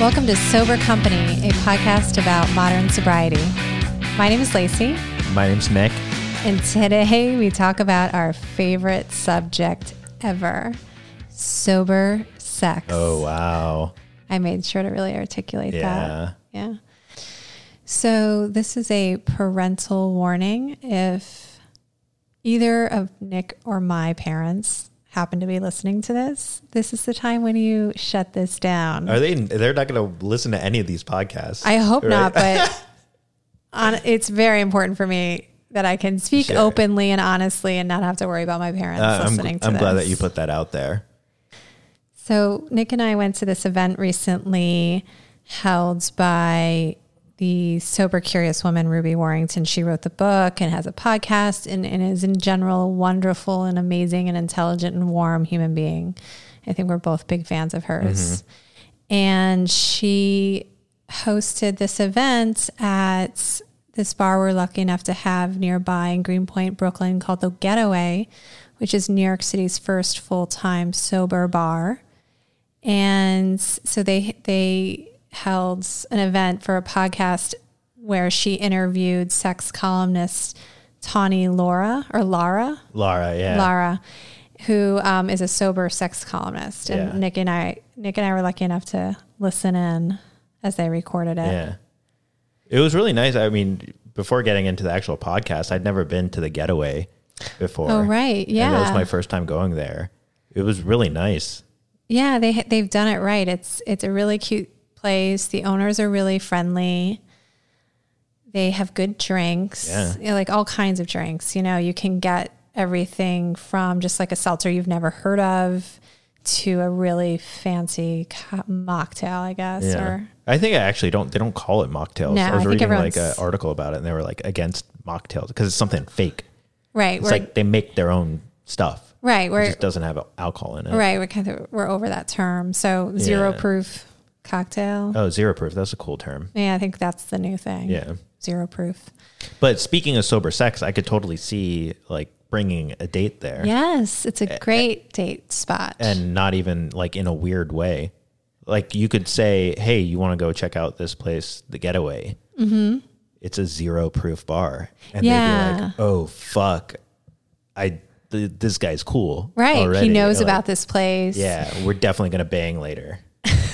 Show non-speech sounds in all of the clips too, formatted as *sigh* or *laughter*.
Welcome to Sober Company, a podcast about modern sobriety. My name is Lacey, My name's Nik. and today we talk about our favorite subject ever sober sex. Oh wow. I made sure to really articulate Yeah. that. Yeah. So, this is a parental warning. If either of Nik or my parents happen to be listening to this, this is the time when you shut this down. Are they? They're not going to listen to any of these podcasts. I hope right? not, but *laughs* on, it's very important for me that I can speak Sure. openly and honestly and not have to worry about my parents Uh, I'm, listening to I'm this. glad that you put that out there. So, Nik and I went to this event recently held by the sober curious woman, Ruby Warrington. She wrote the book and has a podcast and, and is, in general, a wonderful and amazing and intelligent and warm human being. I think we're both big fans of hers. Mm-hmm. And she hosted this event at this bar we're lucky enough to have nearby in Greenpoint, Brooklyn, called The Getaway, which is New York City's first full time sober bar. And so they they held an event for a podcast where she interviewed sex columnist Tawny Laura or Lara Laura, yeah. Lara, who um, is a sober sex columnist, and Yeah. Nik and I Nik and I were lucky enough to listen in as they recorded it. Yeah. It was really nice. I mean, before getting into the actual podcast, I'd never been to the getaway before. Oh right, yeah. And that was my first time going there. It was really nice. yeah. They they've done it right. It's it's a really cute place. The owners are really friendly. They have good drinks, Yeah. You know, like all kinds of drinks. You know, you can get everything from just like a seltzer you've never heard of to a really fancy co- mocktail, I guess. Yeah. Or I think I actually don't. They don't call it mocktails. No, I I was think reading like an article about it, and they were like against mocktails because it's something fake. right, It's like they make their own stuff. right. It We're just doesn't have alcohol in it. Right, we're kind of we're over that term. So zero Yeah. proof cocktail. Oh, zero proof. That's a cool term. Yeah, I think that's the new thing. Yeah. zero proof. But speaking of sober sex, I could totally see like bringing a date there Yes, it's a great date spot. and not even like in a weird way. Like you could say, "Hey, you want to go check out this place, the Getaway? Mm-hmm. It's a zero proof bar," and they'd be like, "Oh fuck, I th- this guy's cool, right, already." he knows Like, about this place. Yeah, we're definitely gonna bang later.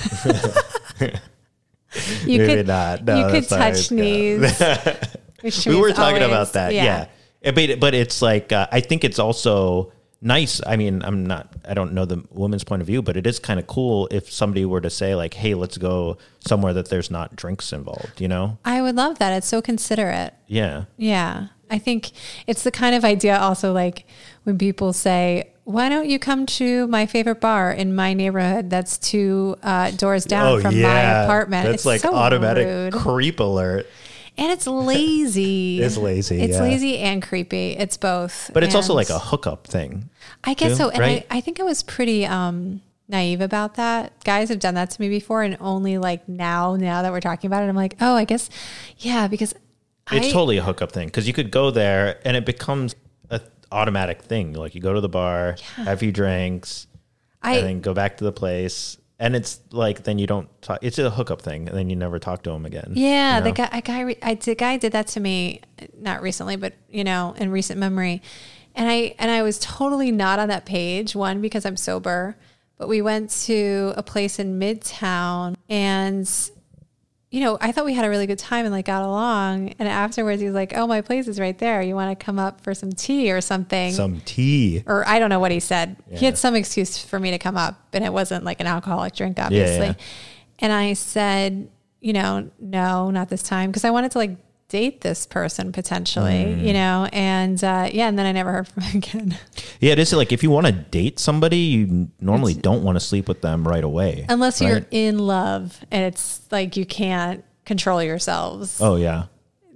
*laughs* you Maybe could not. No, you could that's not how touch knees. *laughs* we were talking always- about that. Yeah. Uh, But but it's like uh, I think it's also nice. I mean, I'm not I don't know the woman's point of view, but it is kind of cool if somebody were to say like, "Hey, let's go somewhere that there's not drinks involved," you know? I would love that. It's so considerate. Yeah. Yeah. I think it's the kind of idea also like when people say, why don't you come to my favorite bar in my neighborhood that's two uh, doors down from my apartment? Oh, That's It's like so automatic rude. creep alert. And it's lazy. *laughs* It's lazy, It's yeah. lazy and creepy. It's both. But it's also like a hookup thing. I guess too, so. And right? I, I think I was pretty um, naive about that. Guys have done that to me before, and only like now, now that we're talking about it, I'm like, oh, I guess, yeah, because It's I, totally a hookup thing because you could go there and it becomes automatic thing. Like you go to the bar, have a few drinks, I, and then go back to the place. And it's like then you don't talk. It's a hookup thing, and then you never talk to him again. Yeah, you the guy, a guy, I, the guy did that to me, not recently, but you know, in recent memory, and I and I was totally not on that page. One because I'm sober, but we went to a place in Midtown, and you know, I thought we had a really good time and like got along. And afterwards, he was like, "Oh, my place is right there. You want to come up for some tea or something?" some tea. or I don't know what he said. He had some excuse for me to come up, and it wasn't like an alcoholic drink, obviously. yeah. And I said, you know, no, not this time, because I wanted to like date this person potentially, Mm. you know, and uh, yeah, and then I never heard from him *laughs* again, Yeah, it is like if you want to date somebody, you normally don't want to sleep with them right away, unless you're in love and it's like you can't control yourselves. Oh yeah,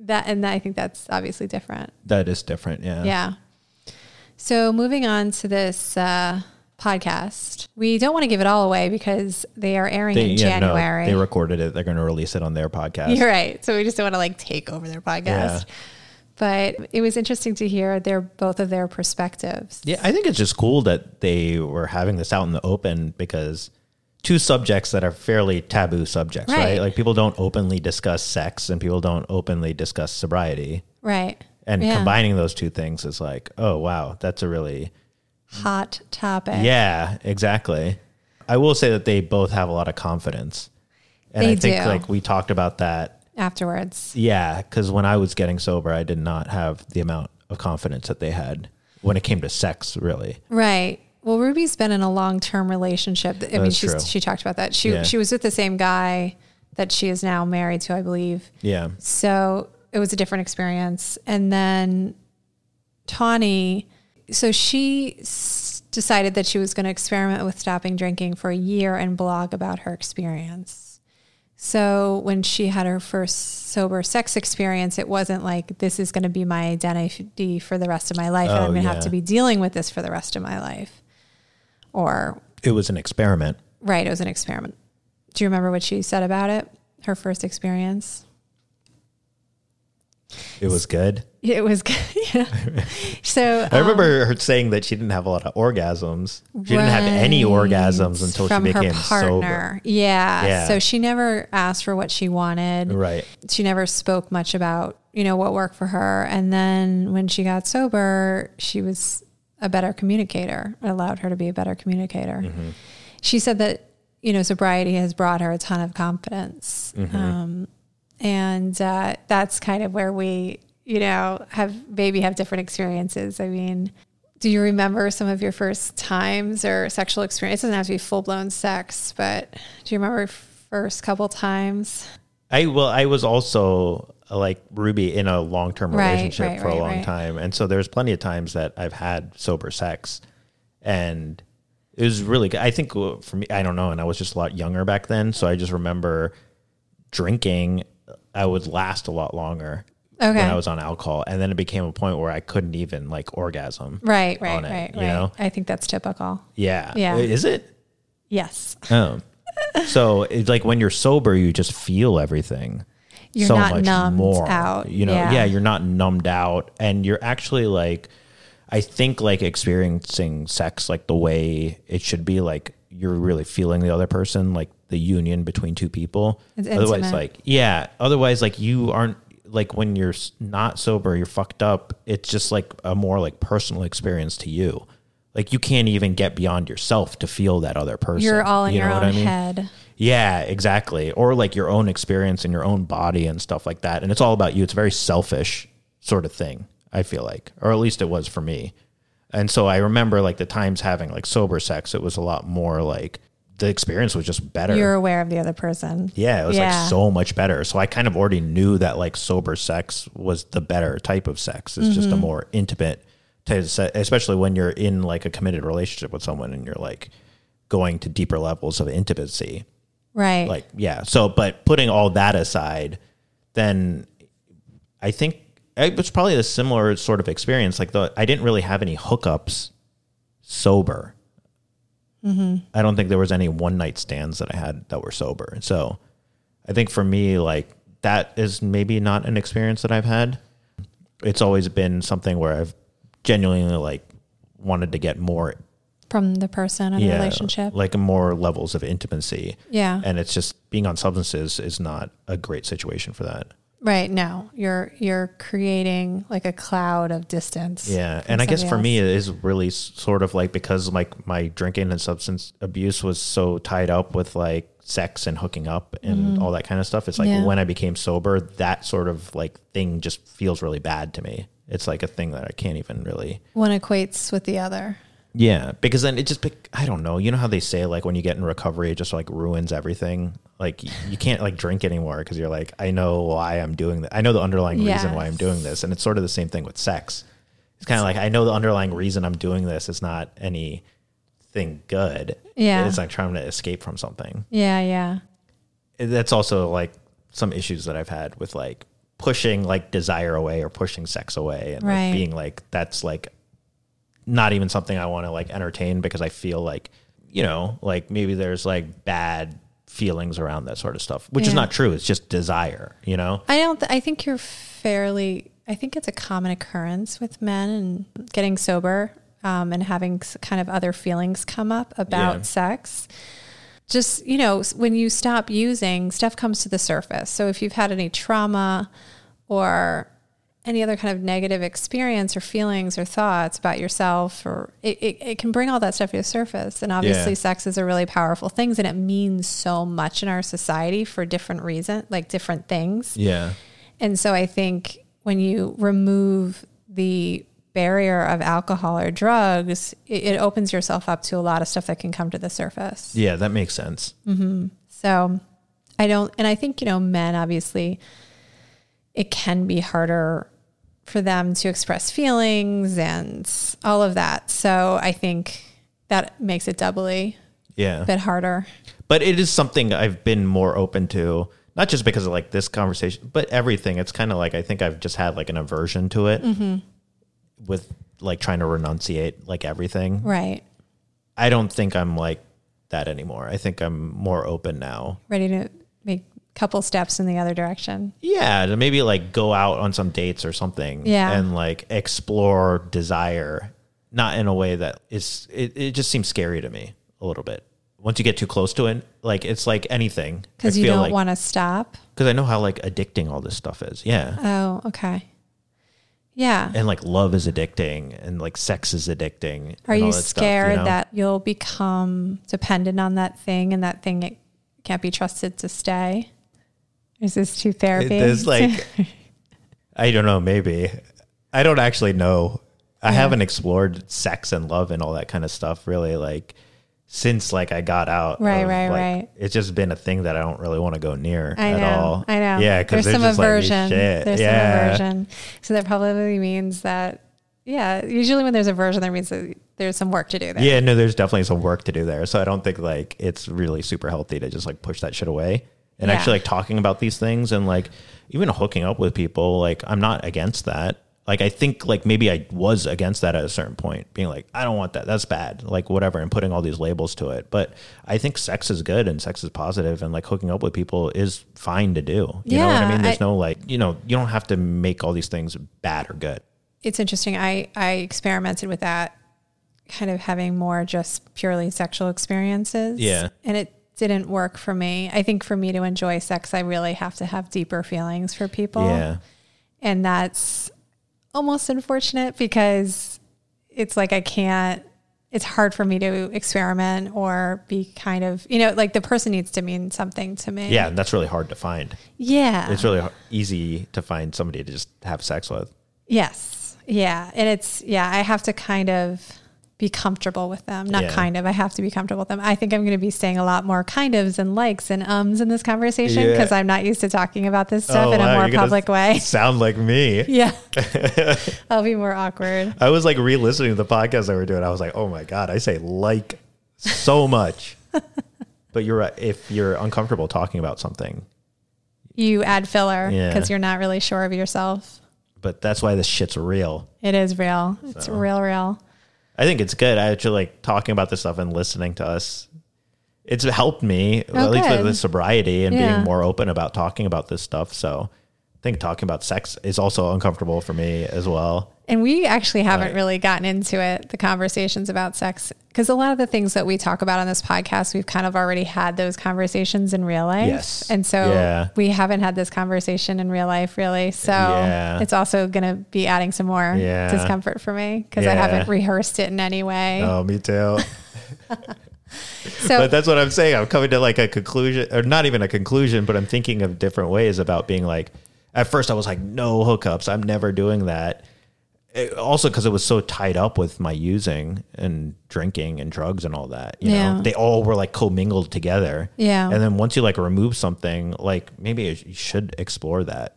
That and I think that's obviously different. that is different. Yeah. Yeah. So moving on to this uh, podcast, we don't want to give it all away because they are airing They, in yeah, no, January. they recorded it. They're going to release it on their podcast. You're right. So we just don't want to like take over their podcast. Yeah. But it was interesting to hear their both of their perspectives. Yeah, I think it's just cool that they were having this out in the open because two subjects that are fairly taboo subjects, right? Right. Like people don't openly discuss sex and people don't openly discuss sobriety. Right. And Yeah. combining those two things is like, oh wow, that's a really hot topic. yeah, exactly. I will say that they both have a lot of confidence, and They I think do. like we talked about that. Afterwards. Yeah, because when I was getting sober, I did not have the amount of confidence that they had when it came to sex. Really, Right. Well, Ruby's been in a long term relationship. I mean, That's she's, true. she talked about that. She Yeah. she was with the same guy that she is now married to, I believe. yeah, So it was a different experience. And then Tawny, so she s- decided that she was going to experiment with stopping drinking for a year and blog about her experience. So when she had her first sober sex experience, it wasn't like this is going to be my identity for the rest of my life, and Oh, I'm going to yeah. have to be dealing with this for the rest of my life. Or it was an experiment. right, it was an experiment. Do you remember what she said about it? Her first experience. It was good. *laughs* It was good. *laughs* yeah. So I remember her saying that she didn't have a lot of orgasms. She didn't have any orgasms until she became her partner. Yeah. Yeah. So she never asked for what she wanted. Right. She never spoke much about, you know, what worked for her. And then when she got sober, she was a better communicator. It allowed her to be a better communicator. Mm-hmm. She said that, you know, sobriety has brought her a ton of confidence. Mm-hmm. Um, and uh, that's kind of where we, you know, have maybe have different experiences. I mean, do you remember some of your first times or sexual experience? It doesn't have to be full blown sex, but do you remember first couple times? I well, I was also uh, like Ruby in a long term Right, relationship right, for a long right. time, and so there's plenty of times that I've had sober sex, and it was really good. I think uh, for me, I don't know, and I was just a lot younger back then, so I just remember drinking. I would last a lot longer Okay. when I was on alcohol, and then it became a point where I couldn't even like orgasm. Right, right, it, right, you right. know? I think that's typical. Yeah, Yeah. Is it? Yes. Oh. so it's like when you're sober, you just feel everything. You're so not numbed out. You know, Yeah. yeah. you're not numbed out, and you're actually like, I think like experiencing sex like the way it should be. Like you're really feeling the other person, like the union between two people. It's otherwise, intimate. like yeah. Otherwise, like you aren't like when you're not sober, you're fucked up. It's just like a more like personal experience to you. Like you can't even get beyond yourself to feel that other person. You're all in You your know own what I mean? head. Yeah, exactly. Or like your own experience in your own body and stuff like that. And it's all about you. It's a very selfish sort of thing, I feel like. Or at least it was for me. And so I remember like the times having like sober sex, it was a lot more like the experience was just better. You're aware of the other person. yeah, it was Yeah. like so much better. So I kind of already knew that like sober sex was the better type of sex. It's just a Mm-hmm. more intimate type of se- especially when you're in like a committed relationship with someone and you're like going to deeper levels of intimacy Right. like yeah so but putting all that aside then i think it was probably a similar sort of experience like the i didn't really have any hookups sober Mm-hmm. i don't think there was any one night stands that i had that were sober so i think for me like that is maybe not an experience that i've had it's always been something where i've genuinely like wanted to get more From the person in a relationship. like more levels of intimacy Yeah. and it's just being on substances is not a great situation for that. Right. No, you're you're creating like a cloud of distance. Yeah, and I guess for me it is really sort of like because like my drinking and substance abuse was so tied up with like sex and hooking up and mm-hmm. all that kind of stuff. It's like. Yeah. when I became sober, that sort of like thing just feels really bad to me. It's like a thing that I can't even really. one equates with the other. Yeah, because then it just I don't know. You know how they say like when you get in recovery, it just like ruins everything. Like you can't like drink anymore because you're like I know why I'm doing that. I know the underlying reason why I'm doing this, and it's sort of the same thing with sex. It's kind of like I know the underlying reason I'm doing this is not anything good. Yeah. it's like trying to escape from something. Yeah, yeah. Eh, that's also like some issues that I've had with like pushing like desire away or pushing sex away and Right. like being like that's like not even something I want to like entertain because I feel like you know like maybe there's like bad feelings around that sort of stuff, which is not true. It's just desire, you know. I don't. Th- I think you're fairly. I think it's a common occurrence with men and getting sober um, and having kind of other feelings come up about Yeah. sex. just, you know, when you stop using, stuff comes to the surface. So if you've had any trauma or any other kind of negative experience or feelings or thoughts about yourself or it, it, it can bring all that stuff to the surface and obviously Yeah. sex is a really powerful thing and it means so much in our society for different reasons like different things Yeah. and so i think when you remove the barrier of alcohol or drugs it, it opens yourself up to a lot of stuff that can come to the surface Yeah, that makes sense. Mm-hmm. so I don't, and I think, you know, men obviously, it can be harder for them to express feelings and all of that. So I think that makes it doubly Yeah. a bit harder. but it is something I've been more open to, not just because of like this conversation, but everything. It's kind of like I think I've just had like an aversion to it mm-hmm. with like trying to renunciate like everything. Right. I don't think I'm like that anymore. I think I'm more open now. Ready to couple steps in the other direction. Yeah, to maybe like go out on some dates or something. Yeah. And like explore desire, not in a way that is, it, it just seems scary to me a little bit. Once you get too close to it, like it's like anything. Because you don't like, want to stop. because I know how like addicting all this stuff is. Yeah. Oh, okay. Yeah. and like love is addicting and like sex is addicting. Are you that stuff, scared know? that you'll become dependent on that thing and that thing it can't be trusted to stay? Is this too therapy? there's like *laughs* I don't know, maybe. I don't actually know. I haven't explored sex and love and all that kind of stuff really like since like I got out. Right, of, right, like, right. It's just been a thing that I don't really want to go near I at know. all. I know. Yeah, because there's some just like, aversion. shit. There's yeah. some aversion. So that probably means that, yeah, usually when there's aversion, that means that there's some work to do there. Yeah, no, there's definitely some work to do there. So I don't think like it's really super healthy to just like push that shit away. And Yeah. actually like talking about these things and like even hooking up with people, like I'm not against that. Like I think like maybe I was against that at a certain point, being like, I don't want that. That's bad. Like whatever, and putting all these labels to it. But I think sex is good and sex is positive and like hooking up with people is fine to do. You know what I mean? There's I- no like, you know, you don't have to make all these things bad or good. It's interesting. I, I experimented with that, kind of having more just purely sexual experiences. Yeah. And it didn't work for me. I think for me to enjoy sex, I really have to have deeper feelings for people. Yeah. And that's almost unfortunate because it's like I can't, it's hard for me to experiment or be kind of, you know, like the person needs to mean something to me. Yeah, and that's really hard to find. Yeah. It's really easy to find somebody to just have sex with. yes. Yeah. And it's, yeah, I have to kind of be comfortable with them. Not Yeah. kind of, I have to be comfortable with them. I think I'm going to be saying a lot more kind ofs and likes and ums in this conversation Yeah. because I'm not used to talking about this oh, stuff Oh, in a wow, more you're public way. Sound like me. *laughs* Yeah. *laughs* I'll be more awkward. I was like re-listening to the podcast that we're doing. I was like, oh my god, I say like so *laughs* much. but you're right. If you're uncomfortable talking about something, You add filler Yeah. because you're not really sure of yourself. but that's why this shit's real. It is real. It's real, real. I think it's good. I actually like talking about this stuff and listening to us. It's helped me at least with Oh, the sobriety and Yeah. being more open about talking about this stuff. So think talking about sex is also uncomfortable for me as well. And we actually haven't Right. really gotten into it, the conversations about sex, because a lot of the things that we talk about on this podcast, we've kind of already had those conversations in real life. Yes. And so Yeah. we haven't had this conversation in real life, really. So Yeah. it's also going to be adding some more Yeah. discomfort for me because I haven't rehearsed it in any way. Oh, me too. *laughs* *laughs* so but that's what I'm saying. I'm coming to like a conclusion, or not even a conclusion, but I'm thinking of different ways about being like. At first, I was like, no hookups. I'm never doing that. It- also, because it was so tied up with my using and drinking and drugs and all that. You Yeah. know, they all were like commingled together. Yeah. And then once you like remove something, like maybe you should explore that.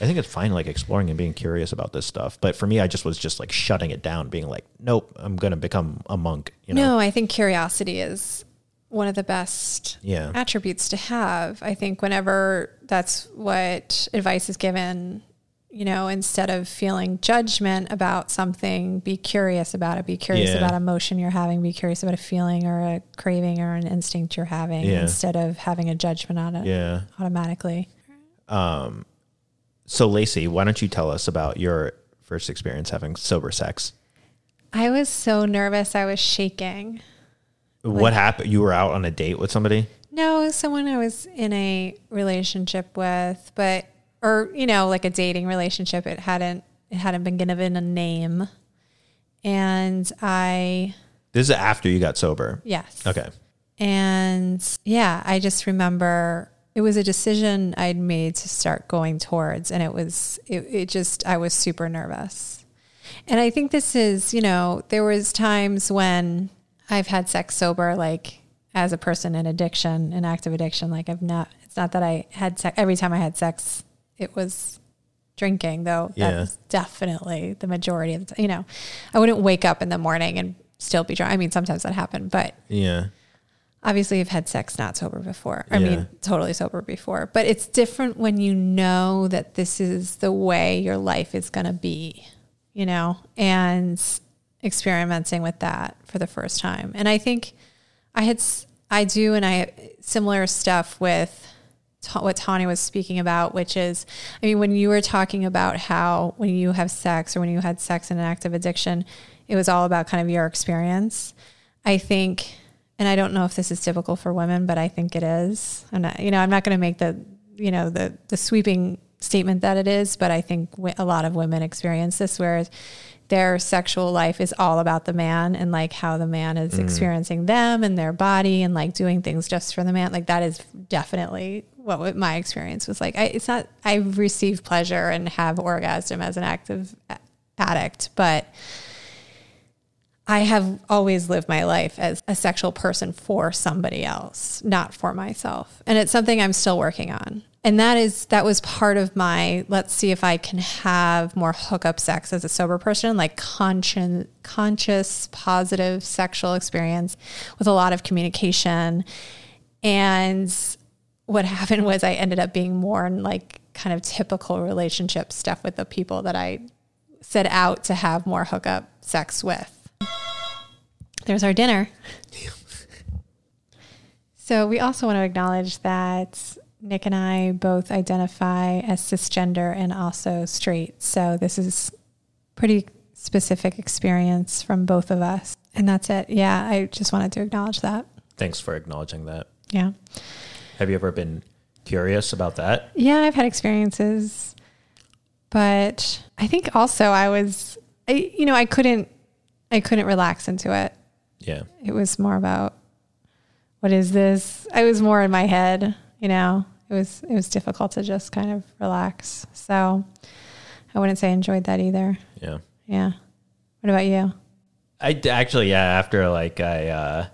I think it's fine, like exploring and being curious about this stuff. But for me, I just was just like shutting it down, being like, nope, I'm gonna become a monk. You know? No, I think curiosity is one of the best Yeah. attributes to have. I think whenever that's what advice is given, you know, instead of feeling judgment about something, be curious about it. Be curious Yeah. about emotion you're having. Be curious about a feeling or a craving or an instinct you're having Yeah. instead of having a judgment on it Yeah. automatically. Um, so, Lacey, why don't you tell us about your first experience having sober sex? I was so nervous. I was shaking. What happened? You were out on a date with somebody? No, someone I was in a relationship with, but or you know, like a dating relationship. It hadn't it hadn't been given a name, and I This is after you got sober. yes Okay. And yeah, I just remember it was a decision I'd made to start going towards. And it was, it, it just, I was super nervous. And I think this is, you know, there was times when I've had sex sober, like as a person in addiction, in active addiction, like I've not, it's not that I had sex, every time I had sex, it was drinking though. Yeah. That's definitely the majority of the time, you know, I wouldn't wake up in the morning and still be drunk. I mean, sometimes that happened, but Yeah. obviously you've had sex not sober before. I Yeah. mean, totally sober before. But it's different when you know that this is the way your life is going to be, you know, and experimenting with that for the first time. And I think I had, I do, and I similar stuff with ta- what Tawny was speaking about, which is, I mean, when you were talking about how when you have sex or when you had sex in an active addiction, it was all about kind of your experience. I think, and I don't know if this is typical for women, but I think it is. I'm not, you know, I'm not going to make the, you know, the the sweeping statement that it is, but I think a lot of women experience this, where their sexual life is all about the man and like how the man is mm. experiencing them and their body and like doing things just for the man. Like that is definitely what my experience was like. I, it's not, I receive pleasure and have orgasm as an active addict, but I have always lived my life as a sexual person for somebody else, not for myself. And it's something I'm still working on. And that is that was part of my let's see if I can have more hookup sex as a sober person, like conscious conscious positive sexual experience with a lot of communication. And what *laughs* happened was I ended up being more in like kind of typical relationship stuff with the people that I set out to have more hookup sex with. There's our dinner. so we also want to acknowledge that Nik and I both identify as cisgender and also straight. So this is pretty specific experience from both of us. And that's it. Yeah, I just wanted to acknowledge that. Thanks for acknowledging that. Yeah. Have you ever been curious about that? Yeah, I've had experiences, but I think also I was, I, you know, I couldn't, I couldn't relax into it. Yeah. It was more about what is this? I was more in my head, you know. It was it was difficult to just kind of relax. So I wouldn't say I enjoyed that either. Yeah. Yeah. What about you? I actually, yeah, after like I, uh,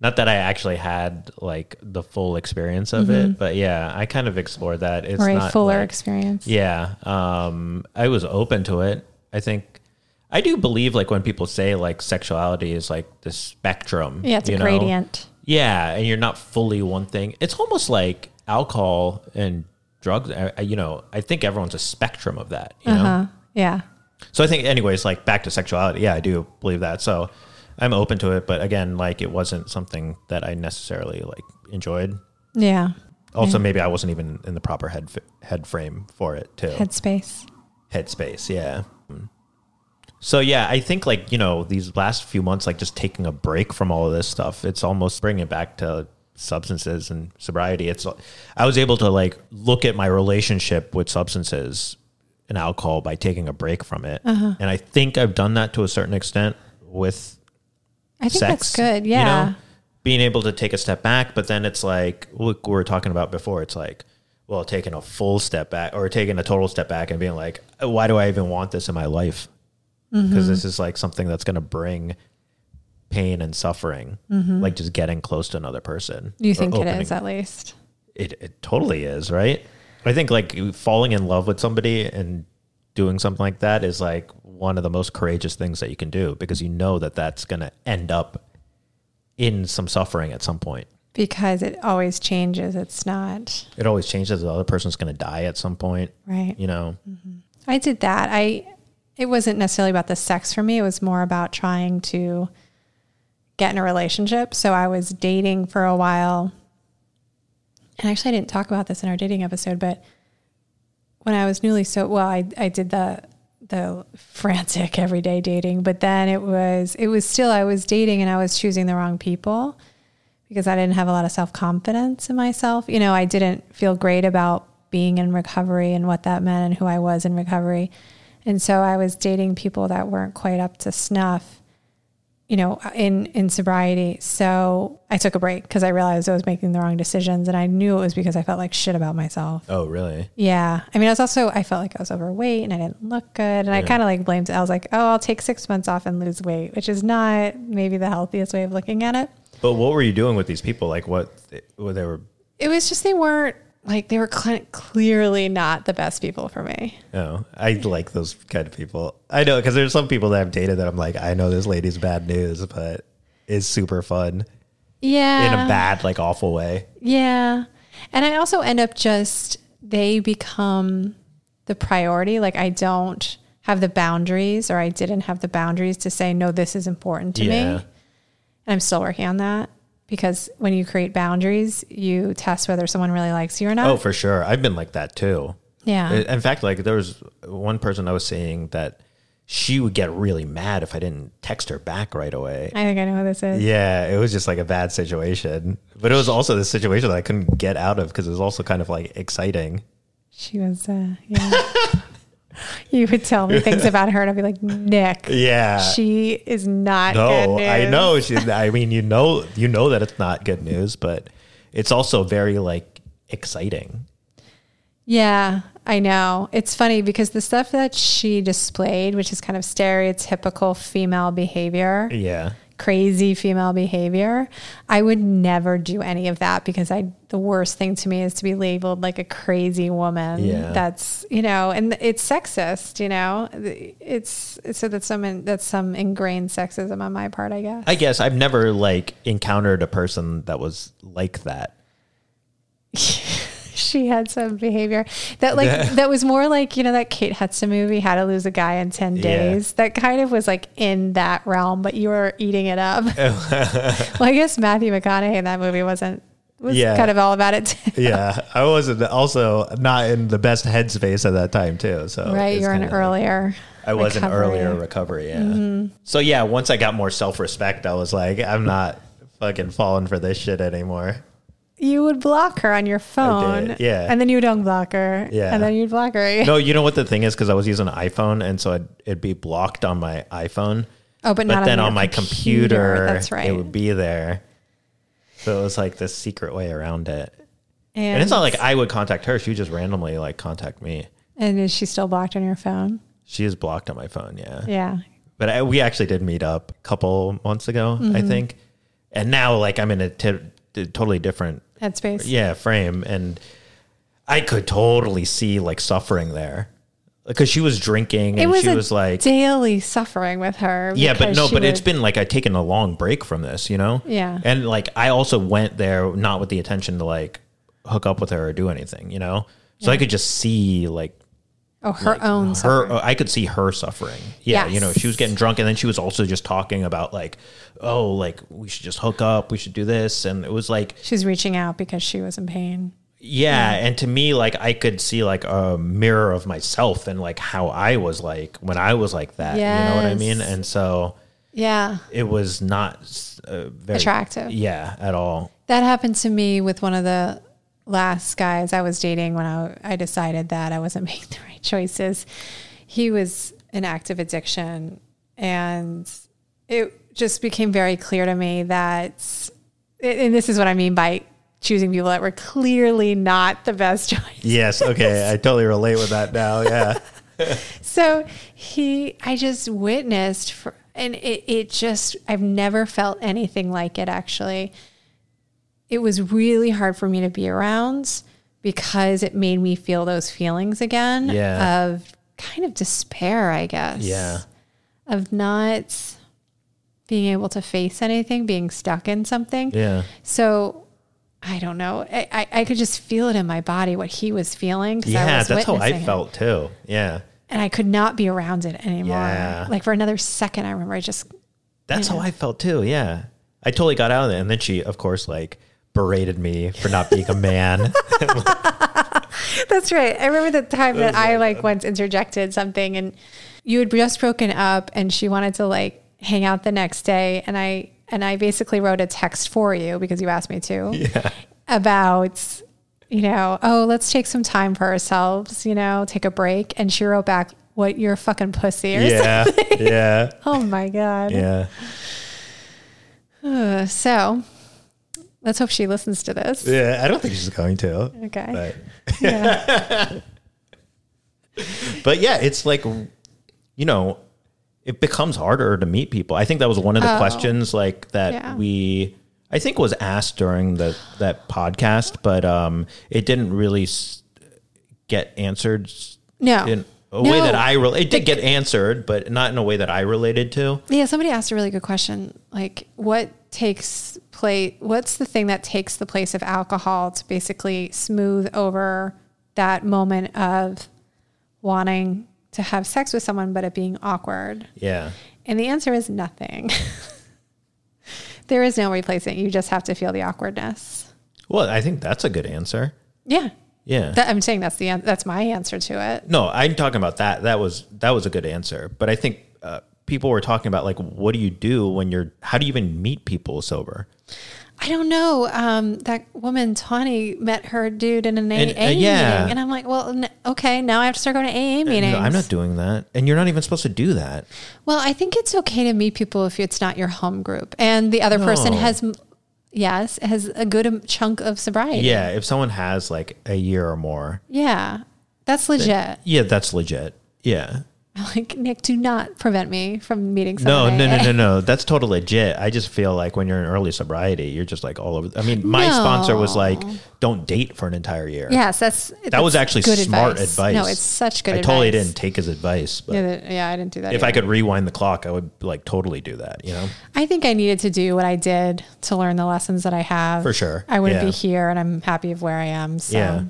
not that I actually had like the full experience of it, but yeah, I kind of explored that. It's or a fuller like- experience? Yeah. Um, I was open to it. I think I do believe like when people say like sexuality is like the spectrum. Yeah, it's a know? gradient. Yeah, and you're not fully one thing. It's almost like alcohol and drugs. I, I- you know, I think everyone's a spectrum of that. You Uh-huh. Yeah. so I think, anyways, like back to sexuality. Yeah, I do believe that. So I'm open to it, but again, like it wasn't something that I necessarily like enjoyed. Yeah. Also, maybe I wasn't even in the proper head head frame for it too. Headspace. Headspace, yeah. So yeah, I think like you know these last few months, like just taking a break from all of this stuff, it's almost bringing it back to substances and sobriety. It's I was able to like look at my relationship with substances and alcohol by taking a break from it, and I think I've done that to a certain extent with I think sex. that's good. Yeah. being able to take a step back, but then it's like look, we were talking about before. It's like, well, taking a full step back or taking a total step back and being like, why do I even want this in my life? Because Mm-hmm. this is like something that's going to bring pain and suffering, like just getting close to another person. Mm-hmm. You think it is at least. It, it totally is, right? I think like falling in love with somebody and doing something like that is like one of the most courageous things that you can do because you know that that's going to end up in some suffering at some point. Because it always changes. It's not It always changes. The other person's going to die at some point, right. you know? I did that. I it wasn't necessarily about the sex for me. It was more about trying to get in a relationship. So I was dating for a while. And actually I didn't talk about this in our dating episode, but when I was newly so well, I I did the the frantic *laughs* everyday dating, but then it was it was still I was dating and I was choosing the wrong people. because I didn't have a lot of self confidence in myself. You know, I didn't feel great about being in recovery and what that meant and who I was in recovery. And so I was dating people that weren't quite up to snuff, you know, in in sobriety. So I took a break because I realized I was making the wrong decisions and I knew it was because I felt like shit about myself. Oh, really? Yeah. I mean, I was also, I felt like I was overweight and I didn't look good. And I kind of like blamed, I was like, oh, I'll take six months off and lose weight, which is not maybe the healthiest way of looking at it. But what were you doing with these people? Like, what? What they were? It was just, they weren't like, they were cl- clearly not the best people for me. Oh, I like those kind of people. I know because there's some people that I've dated that I'm like, I know this lady's bad news, but it's super fun Yeah. in a bad, like awful way. Yeah. And I also end up just, they become the priority. Like I don't have the boundaries or I didn't have the boundaries to say, no, this is important to me. And I'm still working on that because when you create boundaries, you test whether someone really likes you or not. Oh, for sure. I've been like that too. yeah. In fact, like there was one person I was seeing that she would get really mad if I didn't text her back right away. I think I know who this is. Yeah, it was just like a bad situation. But it was also this situation that I couldn't get out of because it was also kind of like exciting. She was, uh, yeah. *laughs* you would tell me things *laughs* about her and I'd be like, Nik, Yeah. she is not good no, news. I know. She, *laughs* I mean, you know, you know that it's not good news, but it's also very like exciting. Yeah, I know. It's funny because the stuff that she displayed, which is kind of stereotypical female behavior, Yeah. Crazy female behavior, I would never do any of that because I the worst thing to me is to be labeled like a crazy woman. Yeah. That's, you know, and it's sexist, you know. It's so that's some that's some ingrained sexism on my part, I guess. I guess I've never like encountered a person that was like that. *laughs* she had some behavior that like *laughs* that was more like you know that Kate Hudson movie How to Lose a Guy in 10 Yeah. Days that kind of was like in that realm but you were eating it up *laughs* *laughs* well I guess Matthew McConaughey in that movie wasn't was Yeah. kind of all about it too. Yeah, I wasn't also not in the best headspace at that time too. So right you're in earlier I was in earlier recovery. Yeah. Mm-hmm. So yeah, once I got more self respect, I was like, I'm not fucking falling for this shit anymore. You would block her on your phone yeah. and then you would unblock her Yeah. and then you'd block her No, you know what the thing is because I was using an iPhone, and so it'd, it'd be blocked on my iPhone. oh but, not but then on, on my computer, that's right it would be there. So it was like this secret way around it. and, And it's not like I would contact her; she would just randomly like contact me. and is she still blocked on your phone She is blocked on my phone, yeah. yeah But I, we actually did meet up a couple months ago, I Mm-hmm. think. And now, like, I'm in a t- t- totally different, headspace yeah, frame, and I could totally see like suffering there, because she was drinking it and was, she was like, daily suffering with her yeah, but no, but it's been like I've taken a long break from this, you know. Yeah. And like I also went there not with the intention to like hook up with her or do anything, you know. So I could just see like oh her own her suffering. I could see her suffering. Yeah, you know, she was getting drunk and then she was also just talking about like, oh, like we should just hook up, we should do this and it was like She's reaching out because she was in pain. yeah, and to me like I could see like a mirror of myself and like how I was like when I was like that, you know what I mean? And so Yeah. it was not uh, very Attractive. Yeah, at all. That happened to me with one of the last guys I was dating when I, I decided that I wasn't making the right choices. He was in active addiction, and it just became very clear to me that, and this is what I mean by choosing people that were clearly not the best *laughs* choice. Yes, okay, I totally relate with that now. Yeah, *laughs* So he, I just witnessed, for, and it, it just, I've never felt anything like it actually. It was really hard for me to be around because it made me feel those feelings again Yeah. of kind of despair, I guess. yeah, Of not being able to face anything, being stuck in something. yeah. So I don't know. I, I, I could just feel it in my body what he was feeling. Yeah, was that's how I felt too. Yeah, and I could not be around it anymore. Yeah. Like for another second, I remember I just that's Yeah. how I felt too. Yeah, I totally got out of it, and then she, of course, like berated me for not being a man. *laughs* That's right. I remember the time that I like once interjected something and you had just broken up and she wanted to like hang out the next day and I and I basically wrote a text for you because you asked me to about, you know, oh, let's take some time for ourselves, you know, take a break. And she wrote back, what, you're a fucking pussy or Yeah. yeah. *laughs* Oh my God. Yeah. *sighs* So let's hope she listens to this. Yeah. I don't think she's going to. Okay. But *laughs* Yeah. *laughs* but yeah, it's like you know, it becomes harder to meet people. I think that was one of the Oh. questions like that Yeah. we I think was asked during the that podcast, but um it didn't really s- get answered No. in a way that I re- it did get answered, but not in a way that I related to. Yeah, somebody asked a really good question. Like, what takes place? What's the thing that takes the place of alcohol to basically smooth over that moment of wanting to have sex with someone, but it being awkward? Yeah. And the answer is nothing. *laughs* there is no replacement. You just have to feel the awkwardness. Well, I think that's a good answer. Yeah, Yeah. that, I'm saying that's the that's my answer to it. No, I'm talking about that. That was that was a good answer. But I think uh, people were talking about like, what do you do when you're? How do you even meet people sober? I don't know. Um, that woman Tawny met her dude in an AA And, uh, yeah. meeting, and I'm like, well, n- okay, now I have to start going to AA meetings. No, I'm not doing that, and you're not even supposed to do that. Well, I think it's okay to meet people if it's not your home group, and the other person has, yes, has a good chunk of sobriety. Yeah, if someone has like a year or more, yeah, that's legit. yeah, that's legit. Yeah. *laughs* Like Nik, do not prevent me from meeting No, someone. no, no, no, no. *laughs* That's total legit. I just feel like when you're in early sobriety, you're just like all over. I mean, my No. sponsor was like, "Don't date for an entire year." Yes, that's that was actually smart advice. No, it's such good I advice. totally didn't take his advice, but Yeah, yeah, I didn't do that. if I could rewind the clock, I would like totally do that. You know. I think I needed to do what I did to learn the lessons that I have. For sure. I wouldn't Yeah. be here, and I'm happy of where I am. So. Yeah.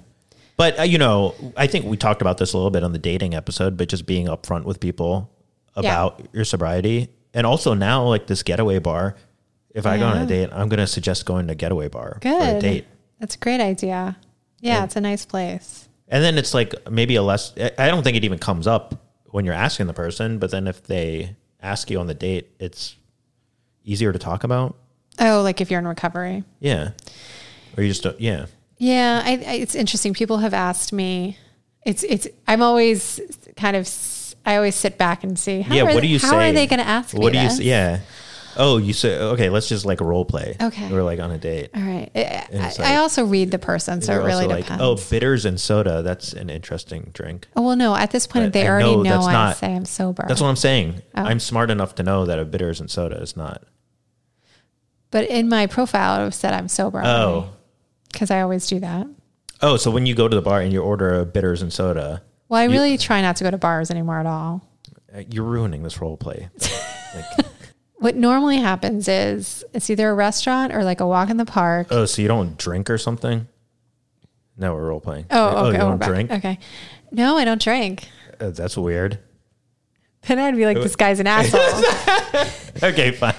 But uh, you know, I think we talked about this a little bit on the dating episode, but just being upfront with people about your sobriety, and also now like this getaway bar. If I go on a date, I'm going to suggest going to getaway bar for a Good. date. That's a great idea. Yeah, And- it's a nice place. And then it's like maybe a less. I- I don't think it even comes up when you're asking the person, but then if they ask you on the date, it's easier to talk about. Oh, like if you're in recovery. Yeah. Or you just don't, yeah. Yeah, I, I, it's interesting. People have asked me. It's it's. I'm always kind of. I always sit back and see. How yeah. are, What do you how say? are they going to ask What me do you say? Yeah. Oh, you say, okay, let's just like role play. Okay. We're like on a date. All right. I, like- I also read the person, so it really oh, depends. oh, bitters and soda. That's an interesting drink. Oh, well, no. At this point, But they I already know know, that's I not- say I'm sober. That's what I'm saying. Oh. I'm smart enough to know that a bitters and soda is not. but in my profile, it said I'm sober. Oh. Because I always do that. Oh, so when you go to the bar and you order a bitters and soda, Well, I really try not to go to bars anymore at all. uh, you're ruining this role play. *laughs* Like, What normally happens is it's either a restaurant or like a walk in the park. oh, so you don't drink or something? No, we're role playing. Oh, okay. you oh, we're don't back. drink? Okay. No, I don't drink. Uh, that's weird. Then I'd be like, this guy's an asshole. *laughs* Okay, fine.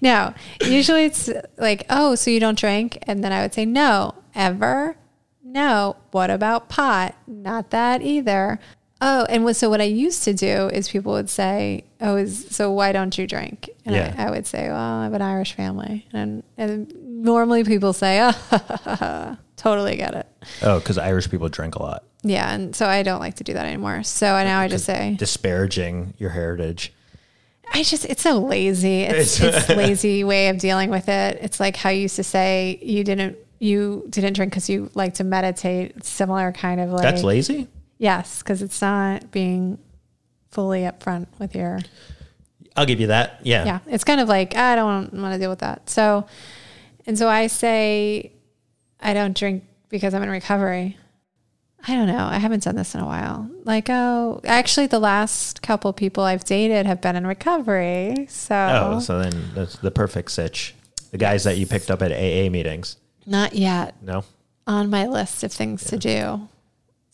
No, usually it's like, oh, so you don't drink? And then I would say, no, ever? No. What about pot? Not that either. Oh, and what, so what I used to do is people would say, oh, is, so why don't you drink? And Yeah. I, I would say, well, I have an Irish family. And, and normally people say, oh, *laughs* totally get it. Oh, because Irish people drink a lot, Yeah. And so I don't like to do that anymore. So now I just say, disparaging your heritage. I just it's so lazy. It's *laughs* it's lazy way of dealing with it. It's like how you used to say you didn't you didn't drink because you like to meditate. It's similar kind of like That's lazy. yes, because it's not being fully upfront with your I'll give you that. Yeah. yeah. It's kind of like I don't want to deal with that. So and so I say I don't drink because I'm in recovery. I don't know. I haven't done this in a while. Like, oh, actually, the last couple people I've dated have been in recovery. So, Oh, so then that's the perfect sitch. The guys that you picked up at AA meetings. Not yet No. on my list of things to do.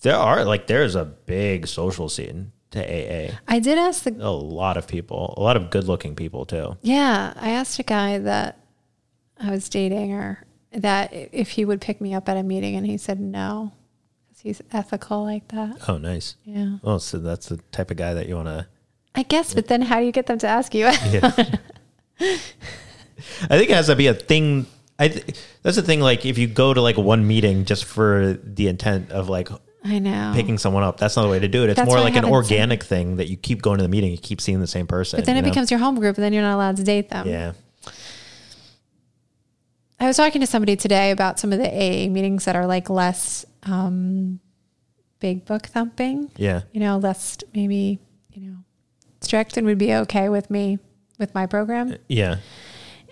There are like there's a big social scene to AA. I did ask the A lot of people, a lot of good-looking people too. yeah, I asked a guy that I was dating or that if he would pick me up at a meeting and he said no cuz he's ethical like that. Oh, nice. Yeah. Oh, so that's the type of guy that you want to. I guess, but then how do you get them to ask you? *laughs* Yeah. *laughs* I think it has to be a thing. I th- that's the thing. Like if you go to like one meeting just for the intent of like I know. picking someone up, that's not the way to do it. It's That's more like an organic thing that you keep going to the meeting, you keep seeing the same person. but then it know? becomes your home group, and then you're not allowed to date them. yeah, I was talking to somebody today about some of the AA meetings that are like less um, big book thumping. yeah, You know, less maybe you know strict and would be okay with me with my program. yeah.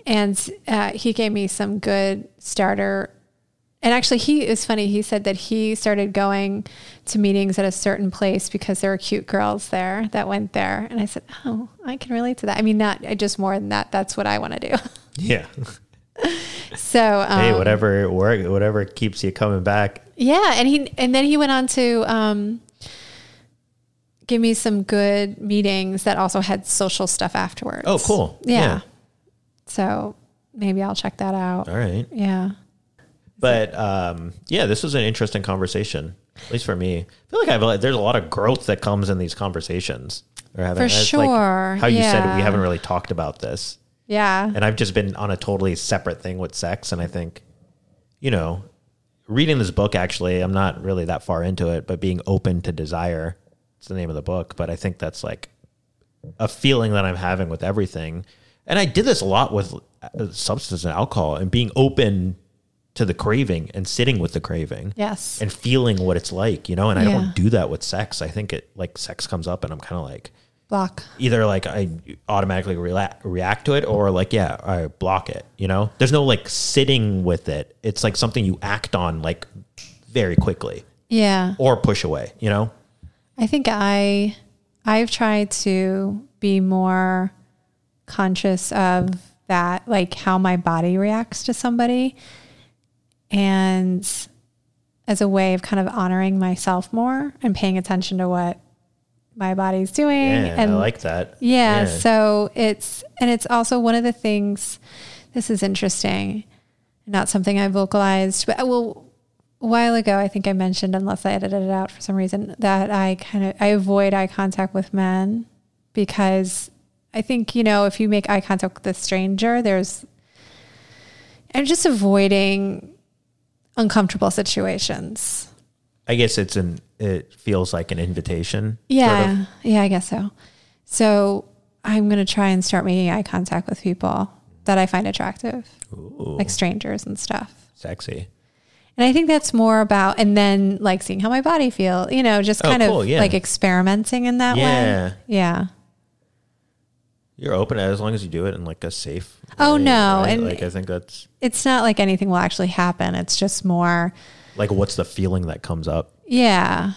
and uh, he gave me some good starter and actually he is funny he said that he started going to meetings at a certain place because there were cute girls there that went there and i said oh i can relate to that i mean not I just more than that that's what i want to do Yeah. *laughs* so um, hey, whatever work, whatever keeps you coming back. Yeah and he and then he went on to um, give me some good meetings that also had social stuff afterwards Oh, cool. yeah, Yeah. so maybe i'll check that out All right. yeah But um, yeah, this was an interesting conversation, at least for me. I feel like I've there's a lot of growth that comes in these conversations. Or having, For like sure, how you said yeah. we haven't really talked about this, yeah and I've just been on a totally separate thing with sex. And I think, you know, reading this book actually, I'm not really that far into it, but being open to desire, it's the name of the book. But I think that's like a feeling that I'm having with everything. And I did this a lot with uh, substance and alcohol and being open to the craving and sitting with the craving yes and feeling what it's like, you know? And I Yeah. don't do that with sex. I think it like sex comes up and I'm kind of like block either like I automatically rela- react to it or like, yeah, I block it, you know? There's no like sitting with it. It's like something you act on like very quickly yeah or push away, you know? I think I I've tried to be more conscious of that, like how my body reacts to somebody, and as a way of kind of honoring myself more and paying attention to what my body's doing. Yeah, and I like that. yeah, so it's and it's also one of the things. This is interesting, not something I vocalized, but uh, well, a while ago I think I mentioned, unless I edited it out for some reason, that I kind of I avoid eye contact with men because I think you know if you make eye contact with a stranger, there's I'm just avoiding uncomfortable situations. I guess it's an it feels like an invitation. Yeah, Sort of. yeah, I guess so. So I'm gonna try and start making eye contact with people that I find attractive, Ooh, like strangers and stuff. sexy. And I think that's more about, and then like seeing how my body feel, you know, just Oh, kind cool, of yeah. like experimenting in that Yeah. way. Yeah. You're open as long as you do it in like a safe. Oh, way, no, right? and- like I think that's It's not like anything will actually happen. It's just more, like what's the feeling that comes up? Yeah.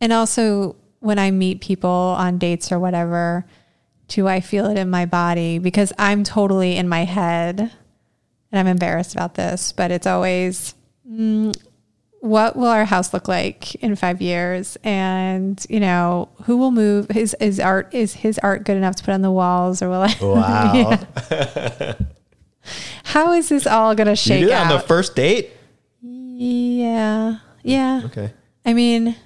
And also when I meet people on dates or whatever, do I feel it in my body? Because I'm totally in my head and I'm embarrassed about this, but it's always, mm, what will our house look like in five years? And you know, who will move? His is art is his art good enough to put on the walls, or will I? *laughs* Wow. How is this all going to you shake do that on the first date? yeah, yeah. Okay. I mean,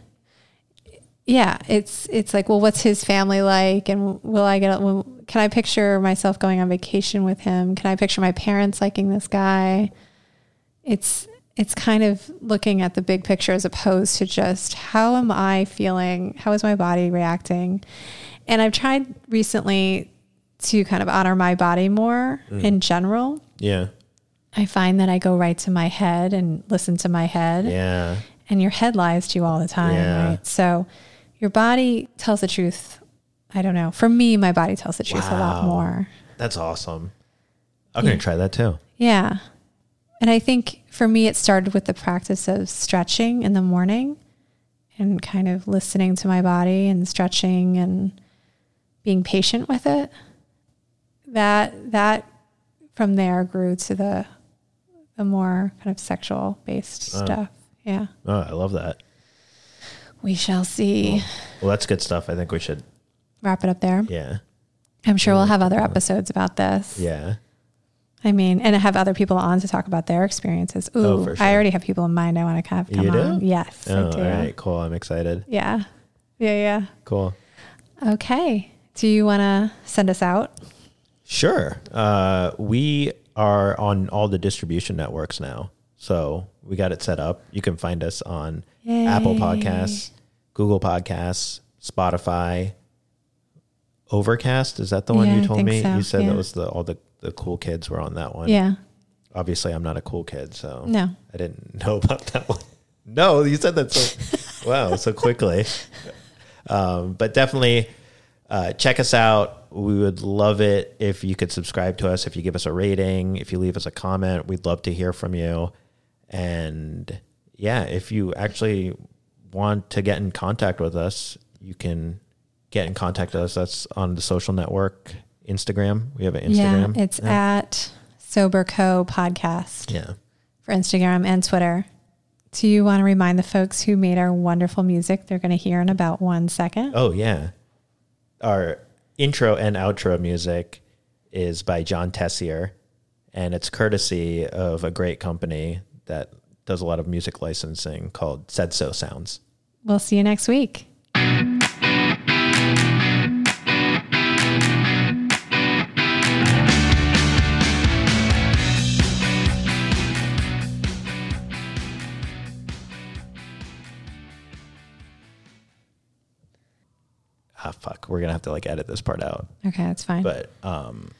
yeah, it's it's like, well, what's his family like, and will I get? Can I picture myself going on vacation with him? Can I picture my parents liking this guy? It's it's kind of looking at the big picture as opposed to just how am I feeling? How is my body reacting? And I've tried recently to kind of honor my body more mm. in general. Yeah. I find that I go right to my head and listen to my head Yeah. And your head lies to you all the time, Yeah. right? So your body tells the truth. I don't know. For me, my body tells the truth a lot more. That's awesome. I'm gonna try that too. Yeah. And I think for me, it started with the practice of stretching in the morning and kind of listening to my body and stretching and being patient with it. That, that from there grew to the, the more kind of sexual based oh. stuff. Yeah. Oh, I love that. We shall see. Well, that's good stuff. I think we should. Wrap it up there. Yeah. I'm sure we'll have other episodes about this. Yeah. I mean, and have other people on to talk about their experiences. Ooh, Oh, for sure. I already have people in mind I want to have come You do? on. Yes, Oh, I do. all right. Cool. I'm excited. Yeah. Yeah, yeah. Cool. Okay. Do you want to send us out? Sure. Uh, we are on all the distribution networks now. So we got it set up. You can find us on Yay. Apple Podcasts, Google Podcasts, Spotify, Overcast. Is that the one Yeah, you told me? so, You said yeah. that was the all the, the cool kids were on that one. Yeah. Obviously, I'm not a cool kid, so No. I didn't *laughs* know about that one. No, you said that so *laughs* wow so quickly. Um, but definitely uh, check us out. We would love it if you could subscribe to us, if you give us a rating, if you leave us a comment. We'd love to hear from you. And yeah, if you actually want to get in contact with us, you can get in contact with us. That's on the social network, Instagram. We have an Instagram. Yeah. It's yeah. at Sober Co Podcast yeah. for Instagram and Twitter. Do you want to remind the folks who made our wonderful music they're going to hear in about one second? Oh yeah. Our intro and outro music is by Jon Tessier, and it's courtesy of a great company that does a lot of music licensing called Said So Sounds. We'll see you next week. Ah fuck, we're gonna have to like edit this part out. Okay, that's fine. But um